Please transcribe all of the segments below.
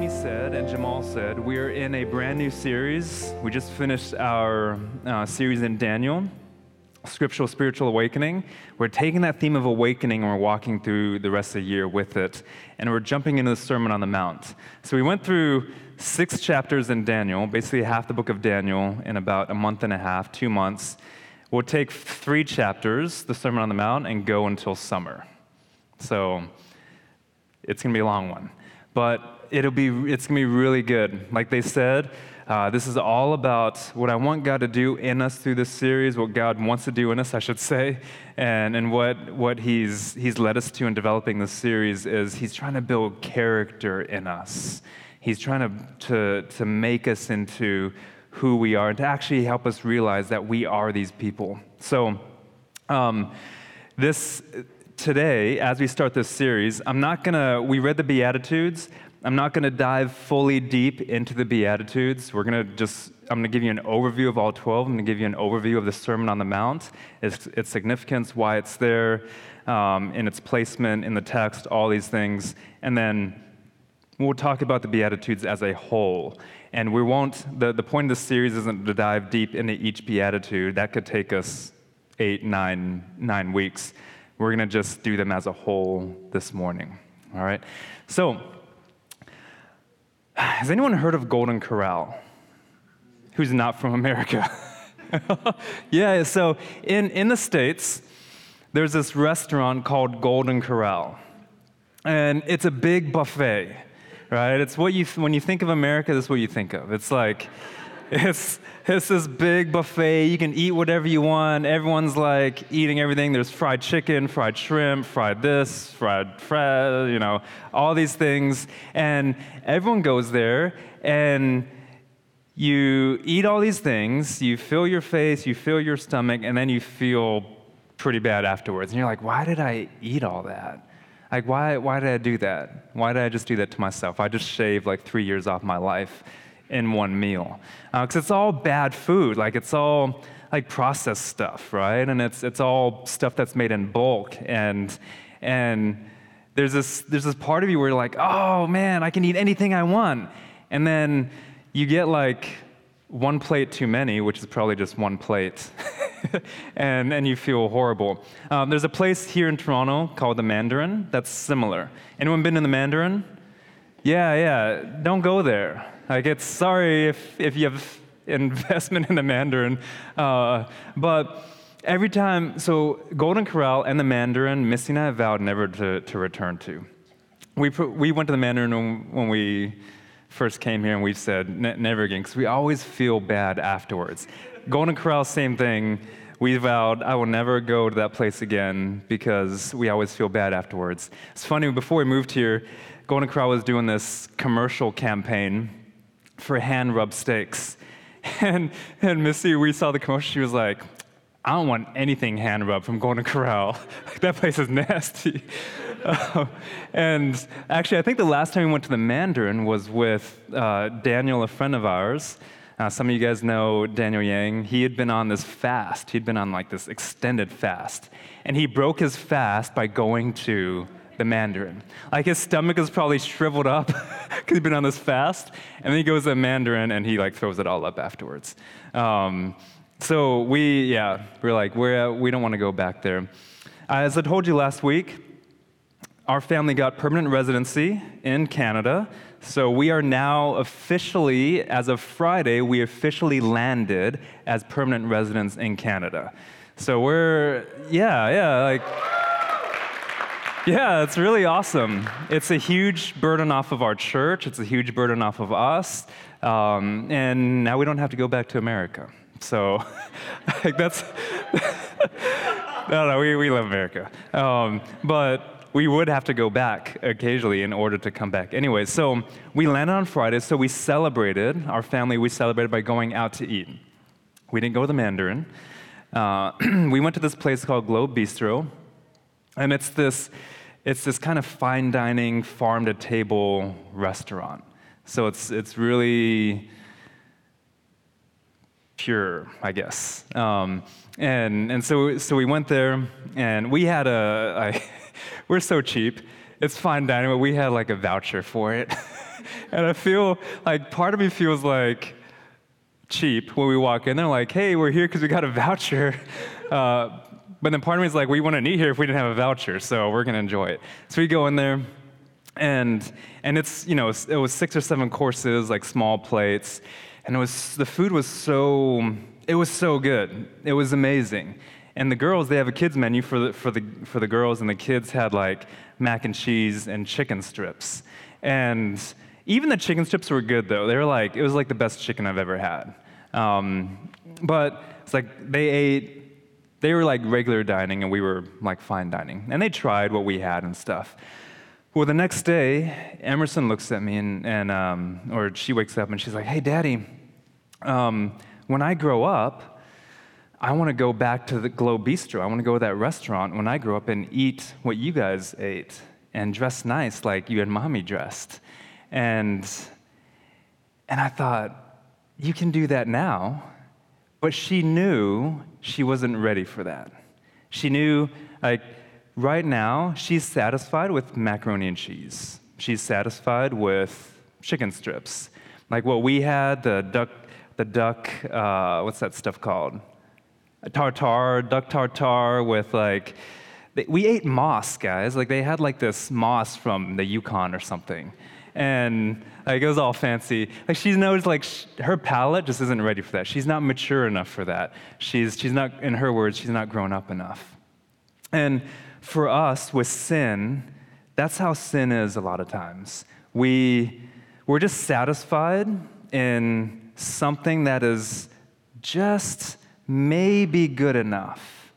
Jamie said and Jamal said, we're in a brand new series. We just finished our uh, series in Daniel, Scriptural Spiritual Awakening. We're taking that theme of awakening and we're walking through the rest of the year with it. And we're jumping into the Sermon on the Mount. So we went through six chapters in Daniel, basically half the book of Daniel, in about a month and a half, two months. We'll take three chapters, the Sermon on the Mount, and go until summer. So it's going to be a long one. But it'll be, it's going to be really good. Like they said, uh, this is all about what I want God to do in us through this series, what God wants to do in us, I should say, and, and what, what he's, he's led us to in developing this series is He's trying to build character in us. He's trying to, to, to make us into who we are and to actually help us realize that we are these people. So, um, this today, as we start this series, I'm not gonna, we read the Beatitudes. I'm not gonna dive fully deep into the Beatitudes. We're gonna just, I'm gonna give you an overview of all 12. I'm gonna give you an overview of the Sermon on the Mount, its, its significance, why it's there, um, in its placement in the text, all these things. And then We'll talk about the Beatitudes as a whole. And we won't, the, the point of this series isn't to dive deep into each Beatitude. That could take us eight, nine, nine weeks. We're going to just do them as a whole this morning. All right? So, has anyone heard of Golden Corral? Who's not from America? yeah, so in, in the States, there's this restaurant called Golden Corral. And it's a big buffet right? It's what you, when you think of America, that's what you think of. It's like, it's, it's this big buffet. You can eat whatever you want. Everyone's like eating everything. There's fried chicken, fried shrimp, fried this, fried, fried, you know, all these things. And everyone goes there and you eat all these things, you fill your face, you fill your stomach, and then you feel pretty bad afterwards. And you're like, why did I eat all that? Like, why, why did I do that? Why did I just do that to myself? I just shaved like three years off my life in one meal. Because uh, it's all bad food. Like, it's all like processed stuff, right? And it's, it's all stuff that's made in bulk. And, and there's, this, there's this part of you where you're like, oh man, I can eat anything I want. And then you get like one plate too many, which is probably just one plate. and, and you feel horrible. Um, there's a place here in Toronto called the Mandarin that's similar. Anyone been in the Mandarin? Yeah, yeah. Don't go there. Like, it's sorry if, if you have investment in the Mandarin, uh, but every time, so Golden Corral and the Mandarin, Missy and I vowed never to, to return to. We, put, we went to the Mandarin when, when we first came here and we said never again because we always feel bad afterwards. Golden Corral, same thing. We vowed I will never go to that place again because we always feel bad afterwards. It's funny, before we moved here, Golden Corral was doing this commercial campaign for hand rub steaks. And, and Missy, we saw the commercial, she was like, I don't want anything hand rubbed from Golden Corral. that place is nasty. Uh, and actually, I think the last time we went to the Mandarin was with uh, Daniel, a friend of ours. Uh, some of you guys know Daniel Yang. He had been on this fast. He'd been on like this extended fast. And he broke his fast by going to the Mandarin. Like his stomach is probably shriveled up because he's been on this fast. And then he goes to Mandarin and he like throws it all up afterwards. Um, so we, yeah, we're like, we're, we don't want to go back there. Uh, as I told you last week, our family got permanent residency in Canada. So we are now officially, as of Friday, we officially landed as permanent residents in Canada. So we're, yeah, yeah, like, yeah, it's really awesome. It's a huge burden off of our church, it's a huge burden off of us. Um, and now we don't have to go back to America. So like, that's, no, no, we, we love America. Um, but we would have to go back occasionally in order to come back. Anyway, so we landed on Friday, so we celebrated, our family, we celebrated by going out to eat. We didn't go to the Mandarin. Uh, we went to this place called Globe Bistro, and it's this, it's this kind of fine dining, farm to table restaurant. So it's, it's really pure, I guess. Um, and and so, so we went there, and we had a, we're so cheap. It's fine dining, but we had like a voucher for it. and I feel like part of me feels like cheap when we walk in. They're like, hey, we're here because we got a voucher. Uh, but then part of me is like, we wouldn't eat here if we didn't have a voucher, so we're gonna enjoy it. So we go in there, and and it's you know it was six or seven courses, like small plates, and it was the food was so it was so good. It was amazing. And the girls, they have a kids menu for the, for the, for the girls, and the kids had like mac and cheese and chicken strips. And even the chicken strips were good though. They were like, it was like the best chicken I've ever had. Um, but it's like they ate, they were like regular dining, and we were like fine dining. And they tried what we had and stuff. Well, the next day, Emerson looks at me, and, and um, or she wakes up and she's like, hey, daddy, um, when I grow up, I want to go back to the Globe Bistro. I want to go to that restaurant when I grow up and eat what you guys ate and dress nice like you and mommy dressed. And, and I thought, you can do that now. But she knew she wasn't ready for that. She knew, like, right now, she's satisfied with macaroni and cheese. She's satisfied with chicken strips. Like what we had, the duck the duck, uh, what's that stuff called? Tartar, duck tartar with like, they, we ate moss, guys. Like they had like this moss from the Yukon or something. And like it was all fancy. Like she knows like sh- her palate just isn't ready for that. She's not mature enough for that. She's, she's not, in her words, she's not grown up enough. And for us with sin, that's how sin is a lot of times. We, we're just satisfied in something that is just maybe good enough.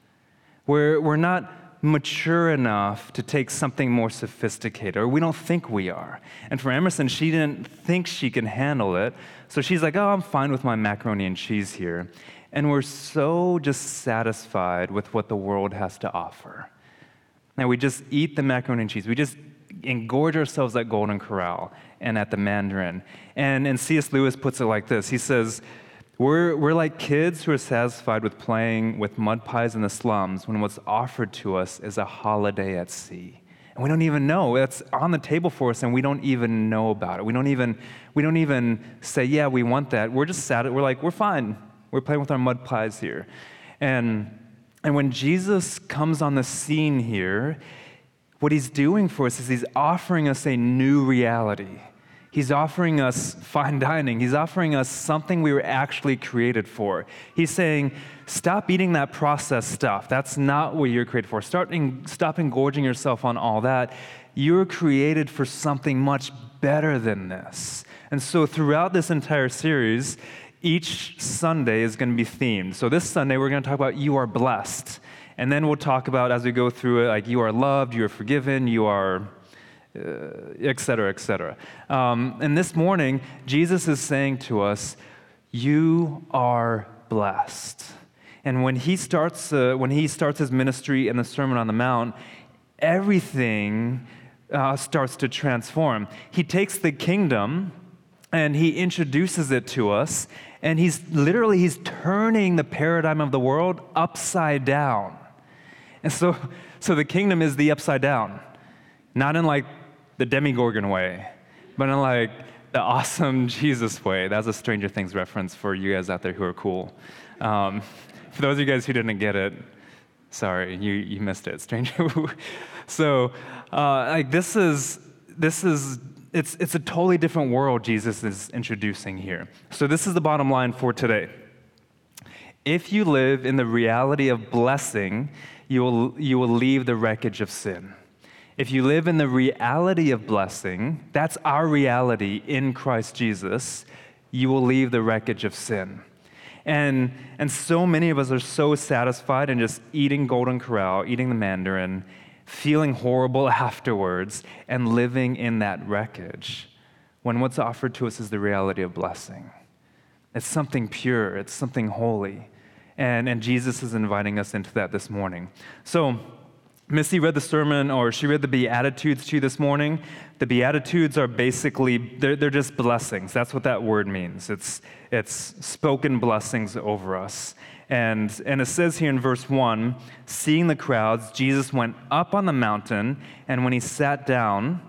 We're, we're not mature enough to take something more sophisticated, or we don't think we are. And for Emerson, she didn't think she can handle it. So she's like, oh, I'm fine with my macaroni and cheese here. And we're so just satisfied with what the world has to offer. Now we just eat the macaroni and cheese. We just engorge ourselves at Golden Corral and at the Mandarin. And, and C.S. Lewis puts it like this He says, we're, we're like kids who are satisfied with playing with mud pies in the slums when what's offered to us is a holiday at sea. And we don't even know. It's on the table for us, and we don't even know about it. We don't even, we don't even say, yeah, we want that. We're just sad. We're like, we're fine. We're playing with our mud pies here. And, and when Jesus comes on the scene here, what he's doing for us is he's offering us a new reality. He's offering us fine dining. He's offering us something we were actually created for. He's saying, stop eating that processed stuff. That's not what you're created for. Start in, stop engorging yourself on all that. You're created for something much better than this. And so, throughout this entire series, each Sunday is going to be themed. So, this Sunday, we're going to talk about you are blessed. And then we'll talk about as we go through it, like you are loved, you are forgiven, you are, et cetera, et cetera. Um, and this morning, Jesus is saying to us, You are blessed. And when he starts, uh, when he starts his ministry in the Sermon on the Mount, everything uh, starts to transform. He takes the kingdom and he introduces it to us, and he's literally he's turning the paradigm of the world upside down. And so, so the kingdom is the upside down, not in like the Demogorgon way, but in like the awesome Jesus way. That's a Stranger Things reference for you guys out there who are cool. Um, for those of you guys who didn't get it, sorry, you, you missed it. Stranger. so, uh, like this is this is it's it's a totally different world Jesus is introducing here. So this is the bottom line for today. If you live in the reality of blessing you will, you will leave the wreckage of sin. If you live in the reality of blessing, that's our reality in Christ Jesus, you will leave the wreckage of sin. And, and so many of us are so satisfied in just eating Golden Corral, eating the Mandarin, feeling horrible afterwards, and living in that wreckage when what's offered to us is the reality of blessing. It's something pure, it's something holy. And, and Jesus is inviting us into that this morning. So, Missy read the sermon, or she read the Beatitudes to you this morning. The Beatitudes are basically, they're, they're just blessings. That's what that word means. It's, it's spoken blessings over us. And, and it says here in verse 1 seeing the crowds, Jesus went up on the mountain, and when he sat down,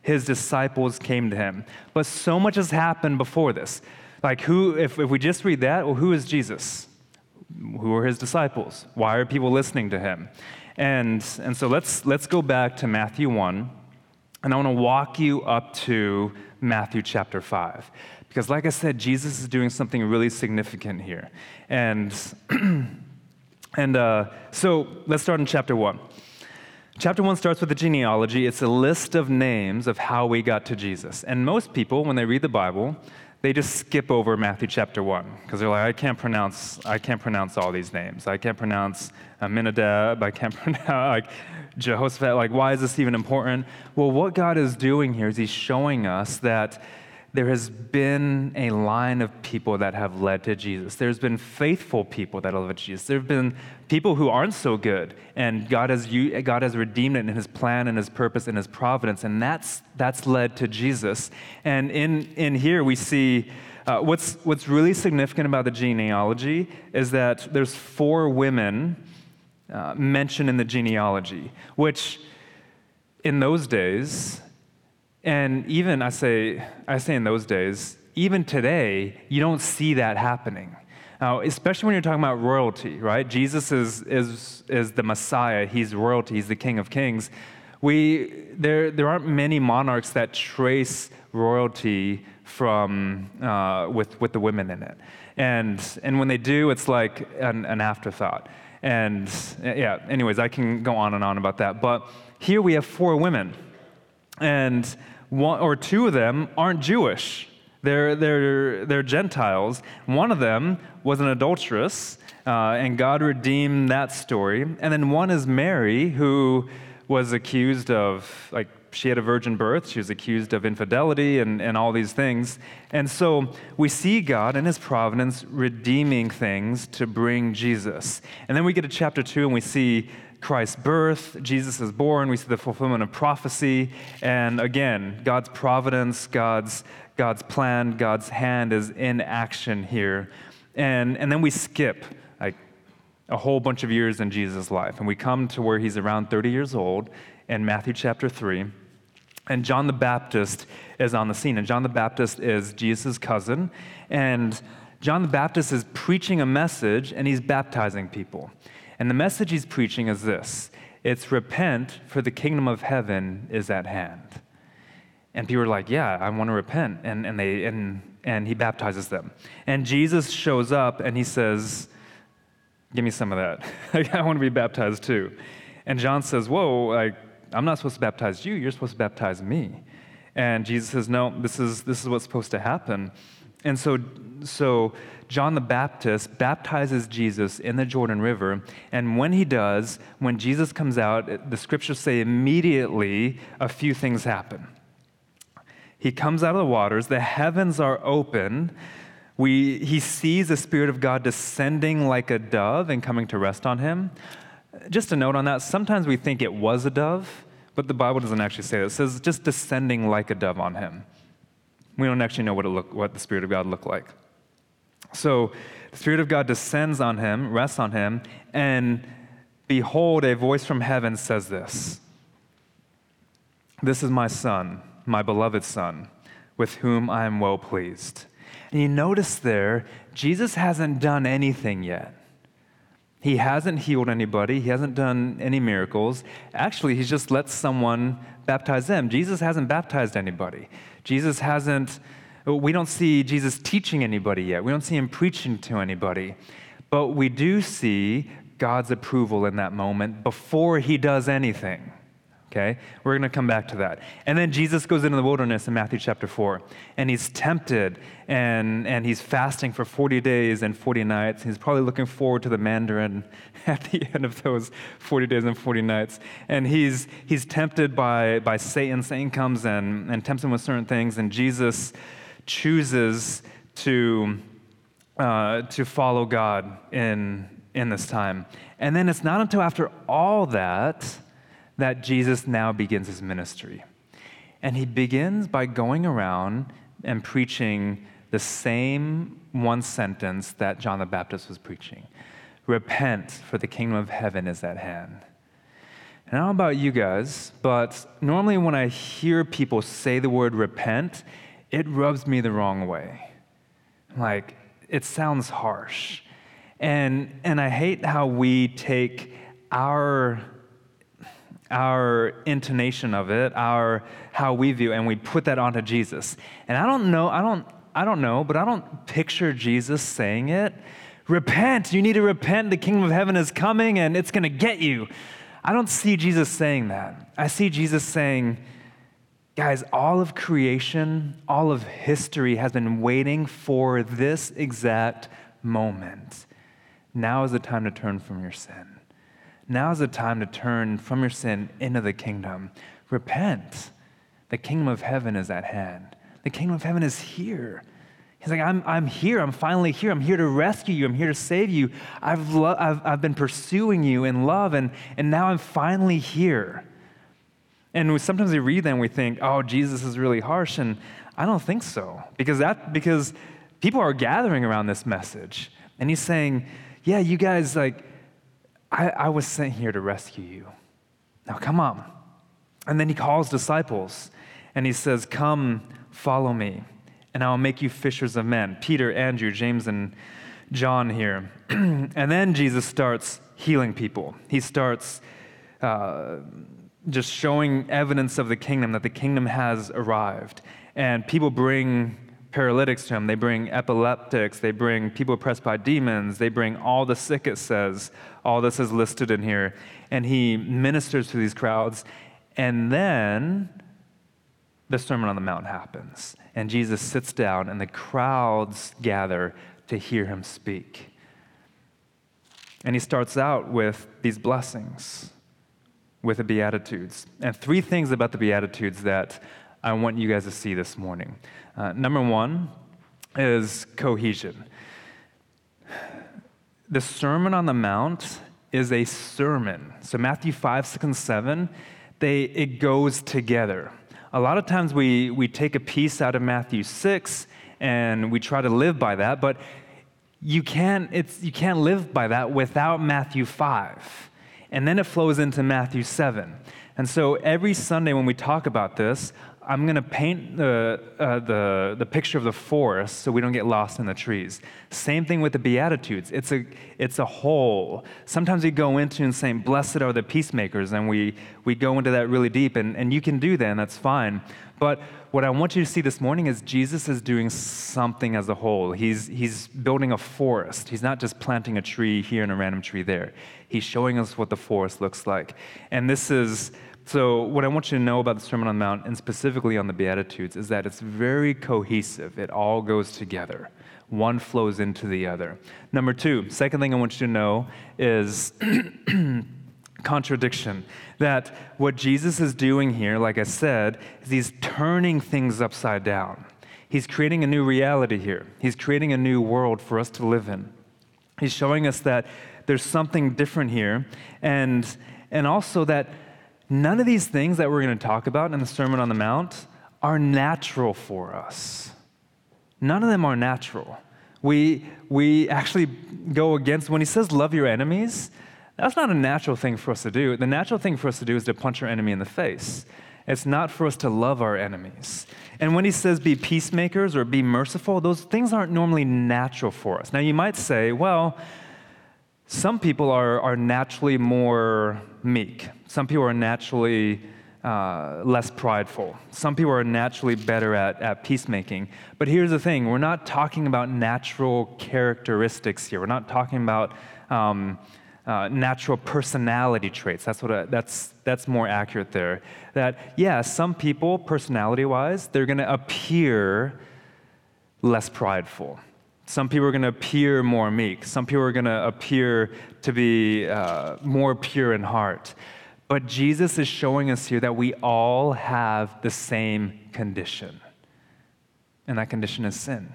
his disciples came to him. But so much has happened before this. Like, who, if, if we just read that, well, who is Jesus? Who are his disciples? Why are people listening to him? And, and so let's, let's go back to Matthew 1, and I want to walk you up to Matthew chapter 5. Because, like I said, Jesus is doing something really significant here. And, and uh, so let's start in chapter 1. Chapter 1 starts with the genealogy. It's a list of names of how we got to Jesus. And most people, when they read the Bible, they just skip over Matthew chapter 1 because they're like, I can't pronounce, I can't pronounce all these names. I can't pronounce Amminadab. I can't pronounce like Jehoshaphat. Like, why is this even important? Well, what God is doing here is He's showing us that there has been a line of people that have led to Jesus. There's been faithful people that have led to Jesus. There have been people who aren't so good, and God has, God has redeemed it in His plan and His purpose and His providence, and that's, that's led to Jesus. And in, in here, we see uh, what's, what's really significant about the genealogy is that there's four women uh, mentioned in the genealogy, which in those days, and even I say, I say in those days, even today, you don't see that happening. Now, especially when you're talking about royalty, right? Jesus is, is, is the Messiah, he's royalty, he's the King of Kings. We, there, there aren't many monarchs that trace royalty from, uh, with, with the women in it. And, and when they do, it's like an, an afterthought. And yeah, anyways, I can go on and on about that. But here we have four women and one or two of them aren't Jewish. They're, they're, they're Gentiles. One of them was an adulteress, uh, and God redeemed that story. And then one is Mary, who was accused of, like, she had a virgin birth. She was accused of infidelity and, and all these things. And so we see God in his providence redeeming things to bring Jesus. And then we get to chapter two and we see Christ's birth, Jesus is born, we see the fulfillment of prophecy, and again, God's providence, God's, God's plan, God's hand is in action here. And, and then we skip like a whole bunch of years in Jesus' life, and we come to where he's around 30 years old in Matthew chapter 3. And John the Baptist is on the scene. And John the Baptist is Jesus' cousin. And John the Baptist is preaching a message and he's baptizing people. And the message he's preaching is this it's repent, for the kingdom of heaven is at hand. And people are like, Yeah, I want to repent. And, and, they, and, and he baptizes them. And Jesus shows up and he says, Give me some of that. I want to be baptized too. And John says, Whoa, I'm not supposed to baptize you, you're supposed to baptize me. And Jesus says, No, this is, this is what's supposed to happen. And so, so John the Baptist baptizes Jesus in the Jordan River. And when he does, when Jesus comes out, the scriptures say immediately a few things happen. He comes out of the waters, the heavens are open. We, he sees the Spirit of God descending like a dove and coming to rest on him. Just a note on that sometimes we think it was a dove, but the Bible doesn't actually say that. It says just descending like a dove on him. We don't actually know what, it look, what the Spirit of God looked like. So the Spirit of God descends on him, rests on him, and behold, a voice from heaven says this This is my Son, my beloved Son, with whom I am well pleased. And you notice there, Jesus hasn't done anything yet. He hasn't healed anybody. He hasn't done any miracles. Actually, he's just let someone baptize them. Jesus hasn't baptized anybody. Jesus hasn't we don't see Jesus teaching anybody yet. We don't see him preaching to anybody. But we do see God's approval in that moment before he does anything. Okay? We're going to come back to that. And then Jesus goes into the wilderness in Matthew chapter 4, and he's tempted, and, and he's fasting for 40 days and 40 nights. He's probably looking forward to the mandarin at the end of those 40 days and 40 nights. And he's, he's tempted by, by Satan. Satan comes and, and tempts him with certain things, and Jesus chooses to, uh, to follow God in, in this time. And then it's not until after all that that Jesus now begins his ministry. And he begins by going around and preaching the same one sentence that John the Baptist was preaching Repent, for the kingdom of heaven is at hand. And I don't know about you guys, but normally when I hear people say the word repent, it rubs me the wrong way. Like, it sounds harsh. And, and I hate how we take our our intonation of it, our how we view, and we put that onto Jesus. And I don't know, I don't, I don't know, but I don't picture Jesus saying it. Repent, you need to repent, the kingdom of heaven is coming and it's gonna get you. I don't see Jesus saying that. I see Jesus saying, guys, all of creation, all of history has been waiting for this exact moment. Now is the time to turn from your sin. Now is the time to turn from your sin into the kingdom. Repent. The kingdom of heaven is at hand. The kingdom of heaven is here. He's like, I'm, I'm here. I'm finally here. I'm here to rescue you. I'm here to save you. I've, lo- I've, I've been pursuing you in love, and, and now I'm finally here. And we, sometimes we read that and we think, oh, Jesus is really harsh. And I don't think so. Because, that, because people are gathering around this message. And he's saying, yeah, you guys, like, I, I was sent here to rescue you. Now come on. And then he calls disciples and he says, Come, follow me, and I will make you fishers of men. Peter, Andrew, James, and John here. and then Jesus starts healing people. He starts uh, just showing evidence of the kingdom, that the kingdom has arrived. And people bring paralytics to him, they bring epileptics, they bring people oppressed by demons, they bring all the sick, it says. All this is listed in here. And he ministers to these crowds. And then the Sermon on the Mount happens. And Jesus sits down, and the crowds gather to hear him speak. And he starts out with these blessings, with the Beatitudes. And three things about the Beatitudes that I want you guys to see this morning. Uh, number one is cohesion. The Sermon on the Mount is a sermon. So Matthew 5, 6, and 7, they, it goes together. A lot of times we, we take a piece out of Matthew 6 and we try to live by that, but you can't, it's, you can't live by that without Matthew 5. And then it flows into Matthew 7. And so every Sunday when we talk about this, I'm going to paint the, uh, the, the picture of the forest so we don't get lost in the trees. Same thing with the Beatitudes. It's a, it's a whole. Sometimes we go into and saying, Blessed are the peacemakers, and we, we go into that really deep, and, and you can do that, and that's fine. But what I want you to see this morning is Jesus is doing something as a whole. He's, he's building a forest. He's not just planting a tree here and a random tree there. He's showing us what the forest looks like. And this is so, what I want you to know about the Sermon on the Mount, and specifically on the Beatitudes, is that it's very cohesive. It all goes together. One flows into the other. Number two, second thing I want you to know is contradiction. That what Jesus is doing here, like I said, is he's turning things upside down. He's creating a new reality here, he's creating a new world for us to live in. He's showing us that there's something different here, and, and also that None of these things that we're going to talk about in the Sermon on the Mount are natural for us. None of them are natural. We, we actually go against, when he says love your enemies, that's not a natural thing for us to do. The natural thing for us to do is to punch our enemy in the face. It's not for us to love our enemies. And when he says be peacemakers or be merciful, those things aren't normally natural for us. Now, you might say, well, some people are, are naturally more meek. Some people are naturally uh, less prideful. Some people are naturally better at, at peacemaking. But here's the thing we're not talking about natural characteristics here. We're not talking about um, uh, natural personality traits. That's what I, that's that's more accurate there. That yeah, some people personality-wise, they're going to appear less prideful. Some people are going to appear more meek. Some people are going to appear to be uh, more pure in heart. But Jesus is showing us here that we all have the same condition. And that condition is sin.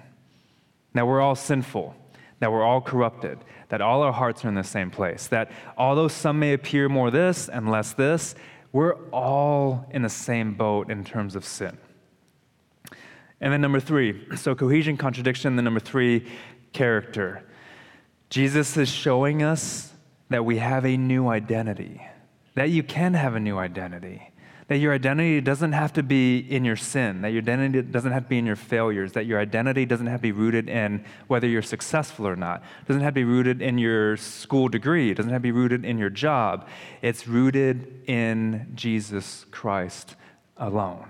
That we're all sinful, that we're all corrupted, that all our hearts are in the same place, that although some may appear more this and less this, we're all in the same boat in terms of sin. And then number three, so cohesion, contradiction. Then number three, character. Jesus is showing us that we have a new identity, that you can have a new identity, that your identity doesn't have to be in your sin, that your identity doesn't have to be in your failures, that your identity doesn't have to be rooted in whether you're successful or not, it doesn't have to be rooted in your school degree, it doesn't have to be rooted in your job. It's rooted in Jesus Christ alone.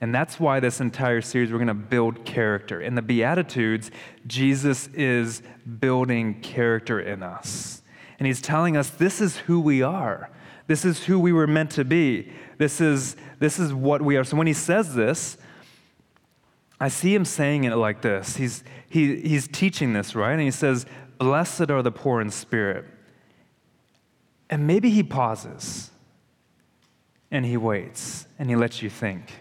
And that's why this entire series, we're going to build character. In the Beatitudes, Jesus is building character in us. And he's telling us this is who we are. This is who we were meant to be. This is, this is what we are. So when he says this, I see him saying it like this. He's, he, he's teaching this, right? And he says, Blessed are the poor in spirit. And maybe he pauses and he waits and he lets you think.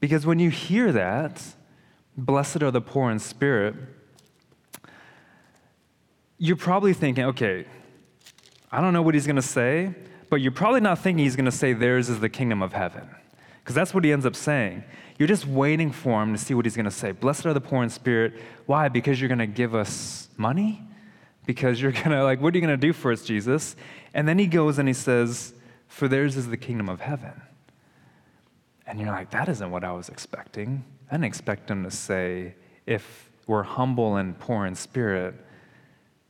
Because when you hear that, blessed are the poor in spirit, you're probably thinking, okay, I don't know what he's going to say, but you're probably not thinking he's going to say, theirs is the kingdom of heaven. Because that's what he ends up saying. You're just waiting for him to see what he's going to say. Blessed are the poor in spirit. Why? Because you're going to give us money? Because you're going to, like, what are you going to do for us, Jesus? And then he goes and he says, For theirs is the kingdom of heaven. And you're like, that isn't what I was expecting. I didn't expect him to say, if we're humble and poor in spirit,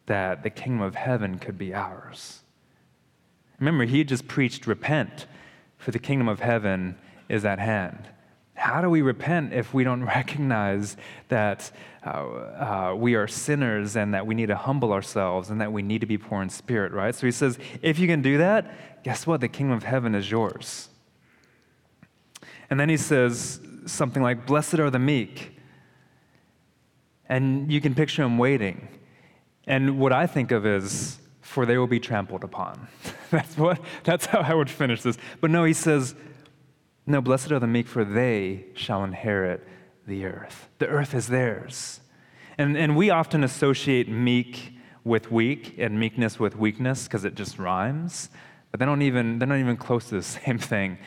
that the kingdom of heaven could be ours. Remember, he just preached, repent, for the kingdom of heaven is at hand. How do we repent if we don't recognize that uh, uh, we are sinners and that we need to humble ourselves and that we need to be poor in spirit, right? So he says, if you can do that, guess what? The kingdom of heaven is yours. And then he says something like, Blessed are the meek. And you can picture him waiting. And what I think of is, For they will be trampled upon. that's, what, that's how I would finish this. But no, he says, No, blessed are the meek, for they shall inherit the earth. The earth is theirs. And, and we often associate meek with weak and meekness with weakness because it just rhymes, but they don't even, they're not even close to the same thing.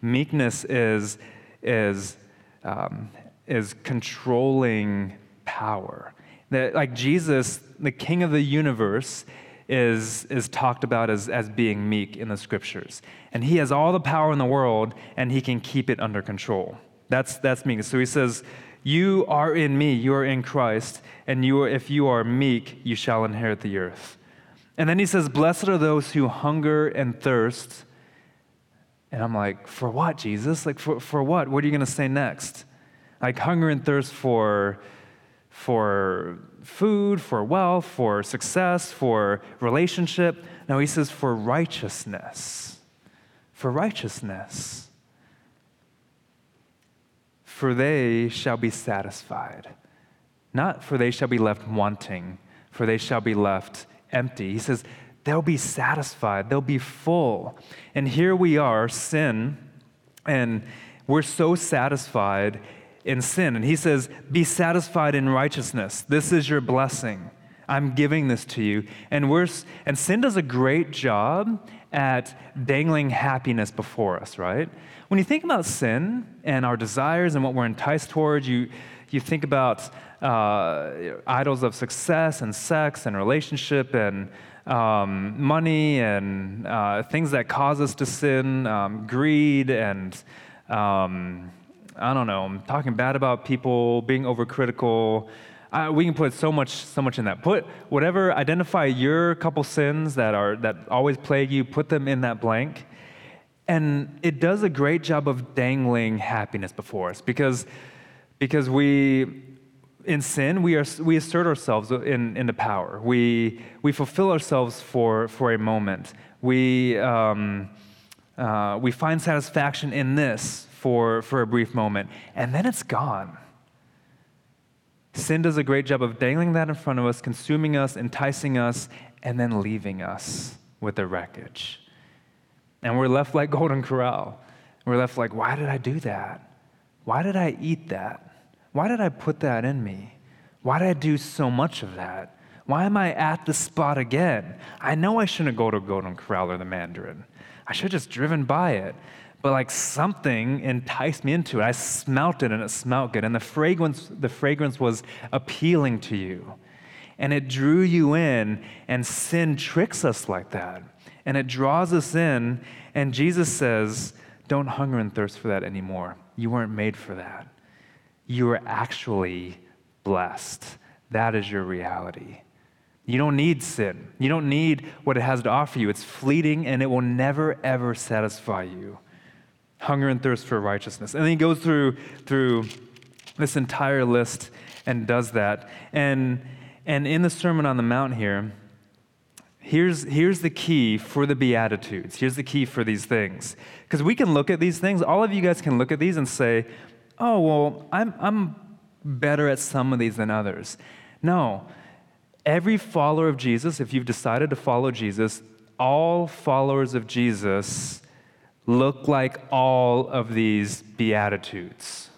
Meekness is, is, um, is controlling power. That, like Jesus, the king of the universe, is, is talked about as, as being meek in the scriptures. And he has all the power in the world and he can keep it under control. That's, that's meek. So he says, You are in me, you are in Christ, and you are, if you are meek, you shall inherit the earth. And then he says, Blessed are those who hunger and thirst and I'm like, for what, Jesus? Like, for, for what? What are you going to say next? Like, hunger and thirst for, for food, for wealth, for success, for relationship. No, he says, for righteousness. For righteousness. For they shall be satisfied. Not for they shall be left wanting, for they shall be left empty. He says, they'll be satisfied, they'll be full. And here we are, sin, and we're so satisfied in sin. And he says, Be satisfied in righteousness. This is your blessing. I'm giving this to you. And, we're, and sin does a great job at dangling happiness before us, right? When you think about sin and our desires and what we're enticed towards, you, you think about uh, idols of success and sex and relationship and um, money and uh, things that cause us to sin, um, greed, and um, I don't know, I'm talking bad about people, being overcritical. We can put so much, so much in that. Put whatever, identify your couple sins that are that always plague you. Put them in that blank, and it does a great job of dangling happiness before us because because we in sin, we, are, we assert ourselves in, in the power. We, we fulfill ourselves for, for a moment. We, um, uh, we find satisfaction in this for, for a brief moment, and then it's gone. Sin does a great job of dangling that in front of us, consuming us, enticing us, and then leaving us with the wreckage. And we're left like Golden Corral. We're left like, why did I do that? Why did I eat that? Why did I put that in me? Why did I do so much of that? Why am I at the spot again? I know I shouldn't go to Golden Corral or the Mandarin. I should have just driven by it but like something enticed me into it. I smelt it and it smelt good. And the fragrance, the fragrance was appealing to you. And it drew you in, and sin tricks us like that. And it draws us in, and Jesus says, Don't hunger and thirst for that anymore. You weren't made for that. You are actually blessed. That is your reality. You don't need sin. You don't need what it has to offer you. It's fleeting and it will never, ever satisfy you hunger and thirst for righteousness. And then he goes through, through this entire list and does that. And, and in the Sermon on the Mount here, here's, here's the key for the Beatitudes. Here's the key for these things. Because we can look at these things, all of you guys can look at these and say, oh, well, I'm, I'm better at some of these than others. No. Every follower of Jesus, if you've decided to follow Jesus, all followers of Jesus look like all of these Beatitudes.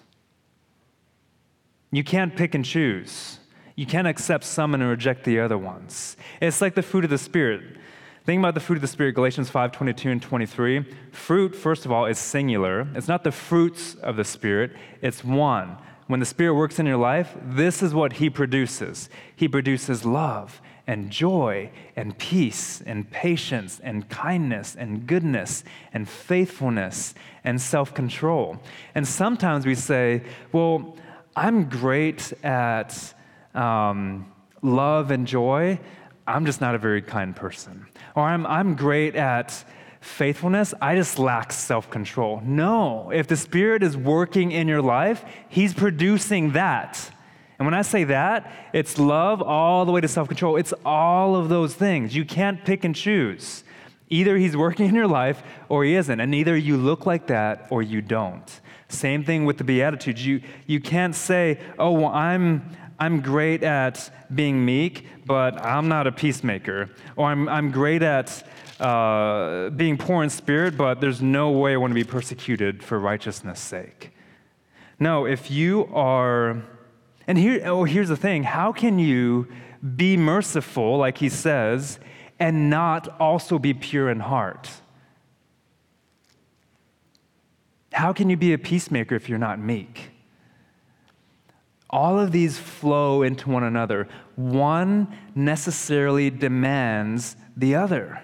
You can't pick and choose. You can't accept some and reject the other ones. It's like the fruit of the Spirit. Think about the fruit of the Spirit, Galatians 5 22 and 23. Fruit, first of all, is singular. It's not the fruits of the Spirit, it's one. When the Spirit works in your life, this is what He produces He produces love and joy and peace and patience and kindness and goodness and faithfulness and self control. And sometimes we say, well, I'm great at um, love and joy. I'm just not a very kind person. Or I'm, I'm great at faithfulness. I just lack self control. No, if the Spirit is working in your life, He's producing that. And when I say that, it's love all the way to self control. It's all of those things. You can't pick and choose. Either he's working in your life or he isn't. And either you look like that or you don't. Same thing with the Beatitudes. You, you can't say, oh, well, I'm, I'm great at being meek, but I'm not a peacemaker. Or I'm, I'm great at uh, being poor in spirit, but there's no way I want to be persecuted for righteousness' sake. No, if you are and here, oh, here's the thing how can you be merciful, like he says, and not also be pure in heart? How can you be a peacemaker if you're not meek? All of these flow into one another. One necessarily demands the other.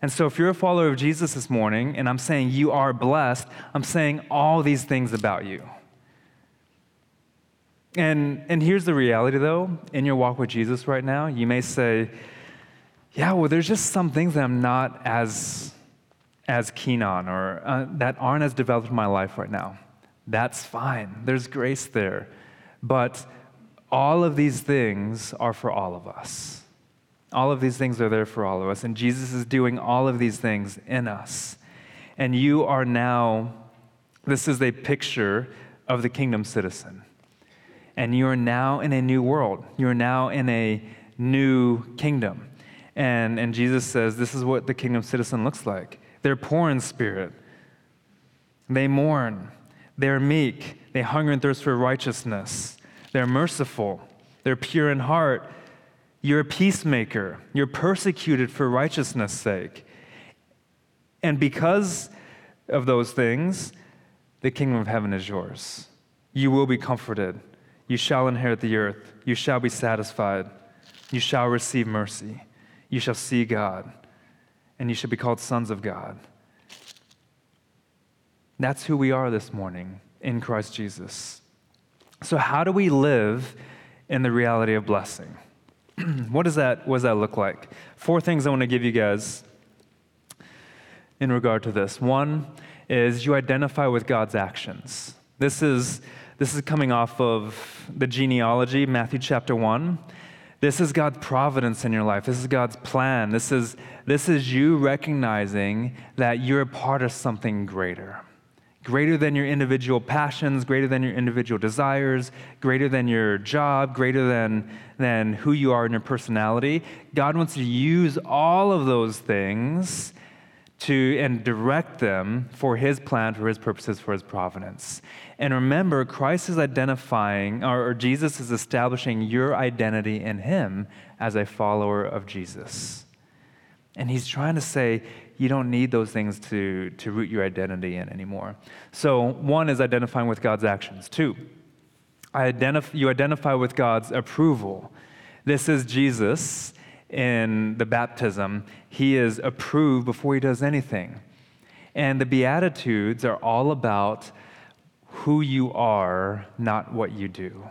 And so, if you're a follower of Jesus this morning, and I'm saying you are blessed, I'm saying all these things about you. And, and here's the reality, though, in your walk with Jesus right now, you may say, yeah, well, there's just some things that I'm not as, as keen on or uh, that aren't as developed in my life right now. That's fine. There's grace there. But all of these things are for all of us. All of these things are there for all of us. And Jesus is doing all of these things in us. And you are now, this is a picture of the kingdom citizen and you are now in a new world. You are now in a new kingdom. And, and Jesus says, This is what the kingdom citizen looks like. They're poor in spirit, they mourn, they're meek, they hunger and thirst for righteousness, they're merciful, they're pure in heart. You're a peacemaker, you're persecuted for righteousness' sake. And because of those things, the kingdom of heaven is yours. You will be comforted. You shall inherit the earth. You shall be satisfied. You shall receive mercy. You shall see God, and you shall be called sons of God. That's who we are this morning in Christ Jesus. So, how do we live in the reality of blessing? what, does that, what does that look like? Four things I want to give you guys in regard to this. One is you identify with God's actions. This is this is coming off of the genealogy, Matthew chapter 1. This is God's providence in your life. This is God's plan. This is, this is you recognizing that you're a part of something greater. Greater than your individual passions, greater than your individual desires, greater than your job, greater than, than who you are in your personality. God wants to use all of those things to and direct them for his plan, for his purposes, for his providence. And remember, Christ is identifying, or, or, Jesus is establishing your identity in him as a follower of Jesus. And he's trying to say, you don't need those things to, to root your identity in anymore. So, one is identifying with God's actions. Two, identif- you identify with God's approval. This is Jesus in the baptism, he is approved before he does anything. And the Beatitudes are all about who you are, not what you do.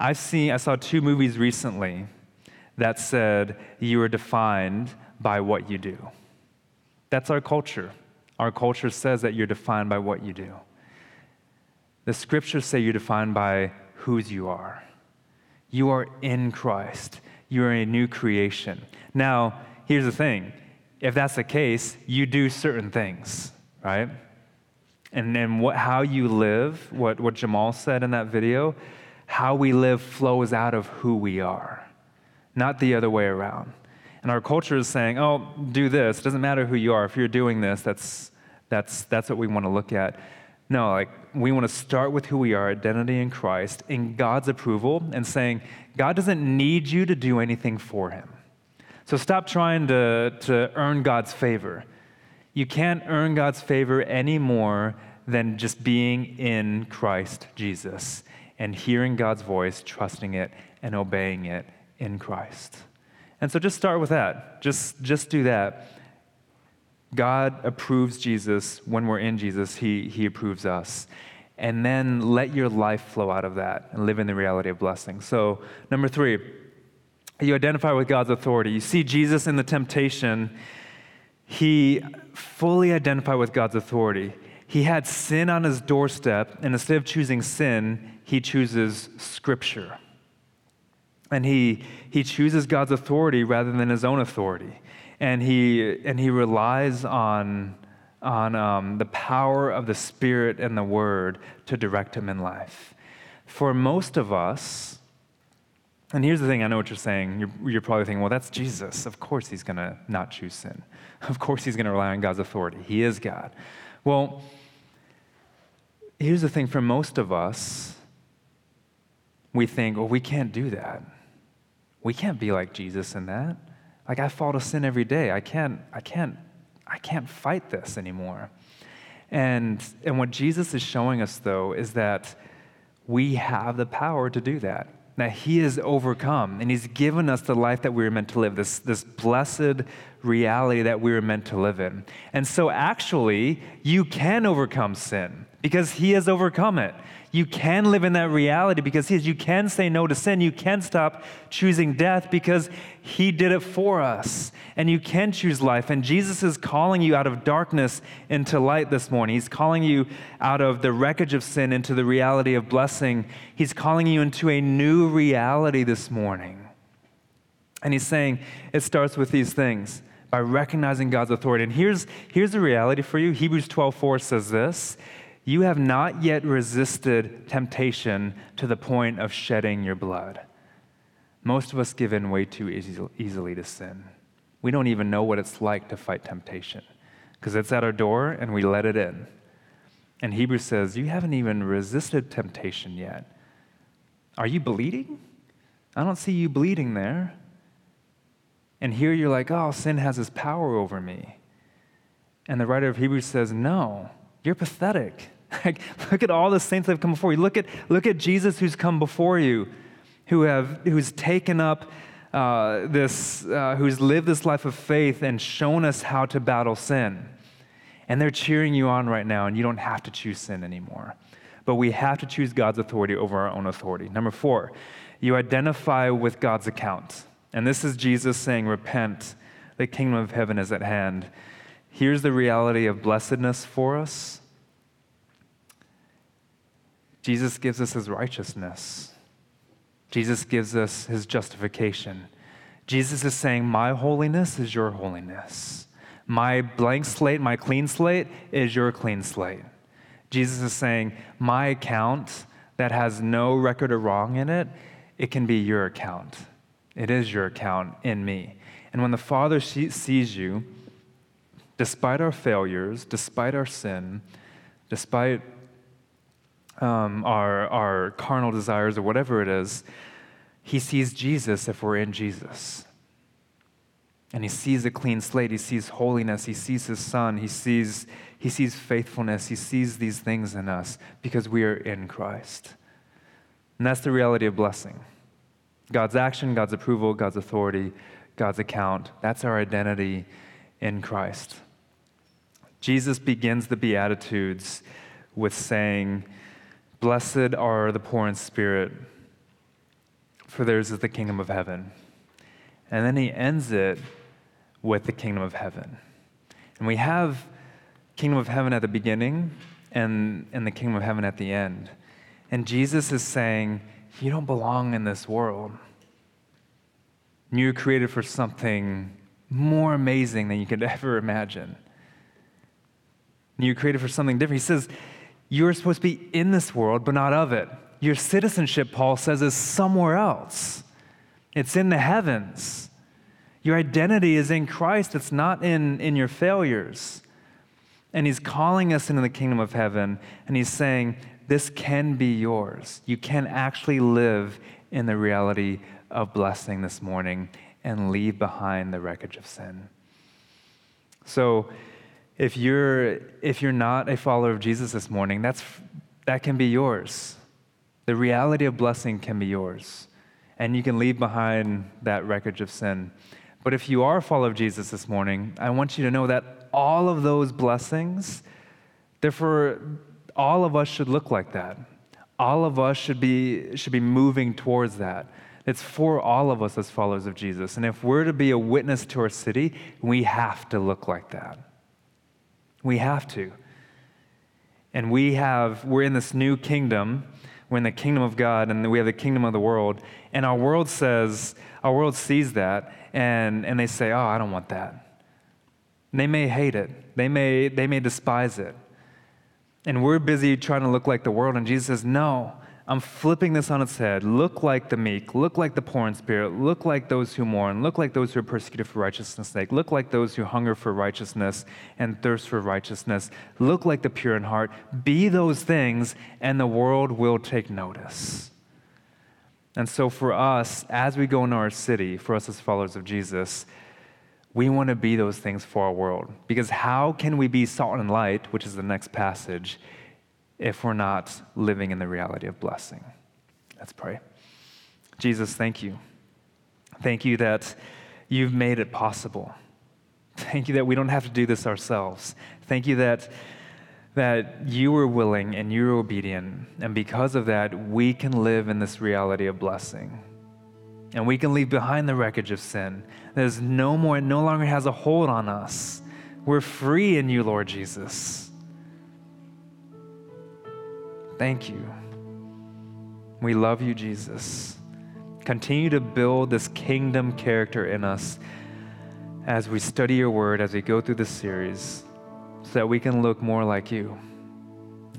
I've seen, I saw two movies recently that said you are defined by what you do. That's our culture. Our culture says that you're defined by what you do. The scriptures say you're defined by whose you are. You are in Christ you're a new creation. Now, here's the thing if that's the case, you do certain things, right? And then what, how you live, what, what Jamal said in that video, how we live flows out of who we are, not the other way around. And our culture is saying, oh, do this. It doesn't matter who you are. If you're doing this, that's, that's, that's what we want to look at. No, like we want to start with who we are, identity in Christ, in God's approval, and saying, God doesn't need you to do anything for him. So stop trying to, to earn God's favor. You can't earn God's favor any more than just being in Christ Jesus and hearing God's voice, trusting it, and obeying it in Christ. And so just start with that. Just, just do that. God approves Jesus when we're in Jesus, He, he approves us. And then let your life flow out of that and live in the reality of blessing. So, number three, you identify with God's authority. You see Jesus in the temptation, he fully identified with God's authority. He had sin on his doorstep, and instead of choosing sin, he chooses Scripture. And he, he chooses God's authority rather than his own authority and he, and he relies on, on um, the power of the Spirit and the Word to direct him in life. For most of us, and here's the thing I know what you're saying. You're, you're probably thinking, well, that's Jesus. Of course he's going to not choose sin. Of course he's going to rely on God's authority. He is God. Well, here's the thing for most of us, we think, well, we can't do that. We can't be like Jesus in that. Like I fall to sin every day. I can't, I can't, I can't fight this anymore. And, and what Jesus is showing us, though, is that we have the power to do that. That He has overcome, and He's given us the life that we were meant to live, this, this blessed reality that we were meant to live in. And so, actually, you can overcome sin because He has overcome it. You can live in that reality because He is. You can say no to sin. You can stop choosing death because He did it for us. And you can choose life. And Jesus is calling you out of darkness into light this morning. He's calling you out of the wreckage of sin into the reality of blessing. He's calling you into a new reality this morning. And He's saying it starts with these things by recognizing God's authority. And here's, here's the reality for you Hebrews 12 4 says this you have not yet resisted temptation to the point of shedding your blood. Most of us give in way too easily to sin. We don't even know what it's like to fight temptation because it's at our door and we let it in. And Hebrews says, You haven't even resisted temptation yet. Are you bleeding? I don't see you bleeding there. And here you're like, Oh, sin has this power over me. And the writer of Hebrews says, No, you're pathetic. Like, look at all the saints that have come before you. Look at, look at Jesus who's come before you, who have, who's taken up uh, this, uh, who's lived this life of faith and shown us how to battle sin. And they're cheering you on right now, and you don't have to choose sin anymore. But we have to choose God's authority over our own authority. Number four, you identify with God's account. And this is Jesus saying, Repent, the kingdom of heaven is at hand. Here's the reality of blessedness for us Jesus gives us his righteousness. Jesus gives us his justification. Jesus is saying, My holiness is your holiness. My blank slate, my clean slate is your clean slate. Jesus is saying, My account that has no record of wrong in it, it can be your account. It is your account in me. And when the Father sees you, despite our failures, despite our sin, despite um, our, our carnal desires or whatever it is, he sees Jesus if we're in Jesus. And he sees a clean slate. He sees holiness. He sees his son. He sees, he sees faithfulness. He sees these things in us because we are in Christ. And that's the reality of blessing God's action, God's approval, God's authority, God's account. That's our identity in Christ. Jesus begins the Beatitudes with saying, Blessed are the poor in spirit, for theirs is the kingdom of heaven. And then he ends it with the kingdom of heaven. And we have kingdom of heaven at the beginning and, and the kingdom of heaven at the end. And Jesus is saying, You don't belong in this world. You're created for something more amazing than you could ever imagine. You're created for something different. He says, You're supposed to be in this world, but not of it. Your citizenship, Paul says, is somewhere else. It's in the heavens. Your identity is in Christ, it's not in, in your failures. And he's calling us into the kingdom of heaven, and he's saying, This can be yours. You can actually live in the reality of blessing this morning and leave behind the wreckage of sin. So, if you're, if you're not a follower of Jesus this morning, that's, that can be yours. The reality of blessing can be yours. And you can leave behind that wreckage of sin. But if you are a follower of Jesus this morning, I want you to know that all of those blessings, therefore, all of us should look like that. All of us should be, should be moving towards that. It's for all of us as followers of Jesus. And if we're to be a witness to our city, we have to look like that. We have to. And we have, we're in this new kingdom. We're in the kingdom of God, and we have the kingdom of the world. And our world says, our world sees that, and, and they say, oh, I don't want that. And they may hate it, they may, they may despise it. And we're busy trying to look like the world, and Jesus says, no, I'm flipping this on its head. Look like the meek, look like the poor in spirit, look like those who mourn, look like those who are persecuted for righteousness' sake, look like those who hunger for righteousness and thirst for righteousness, look like the pure in heart. Be those things, and the world will take notice. And so, for us, as we go into our city, for us as followers of Jesus, we want to be those things for our world. Because how can we be salt and light, which is the next passage, if we're not living in the reality of blessing. Let's pray. Jesus, thank you. Thank you that you've made it possible. Thank you that we don't have to do this ourselves. Thank you that, that you were willing and you were obedient. And because of that, we can live in this reality of blessing. And we can leave behind the wreckage of sin. There's no more, it no longer has a hold on us. We're free in you, Lord Jesus. Thank you. We love you, Jesus. Continue to build this kingdom character in us as we study your word, as we go through this series, so that we can look more like you.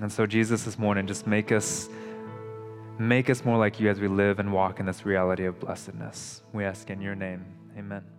And so, Jesus, this morning, just make us make us more like you as we live and walk in this reality of blessedness. We ask in your name. Amen.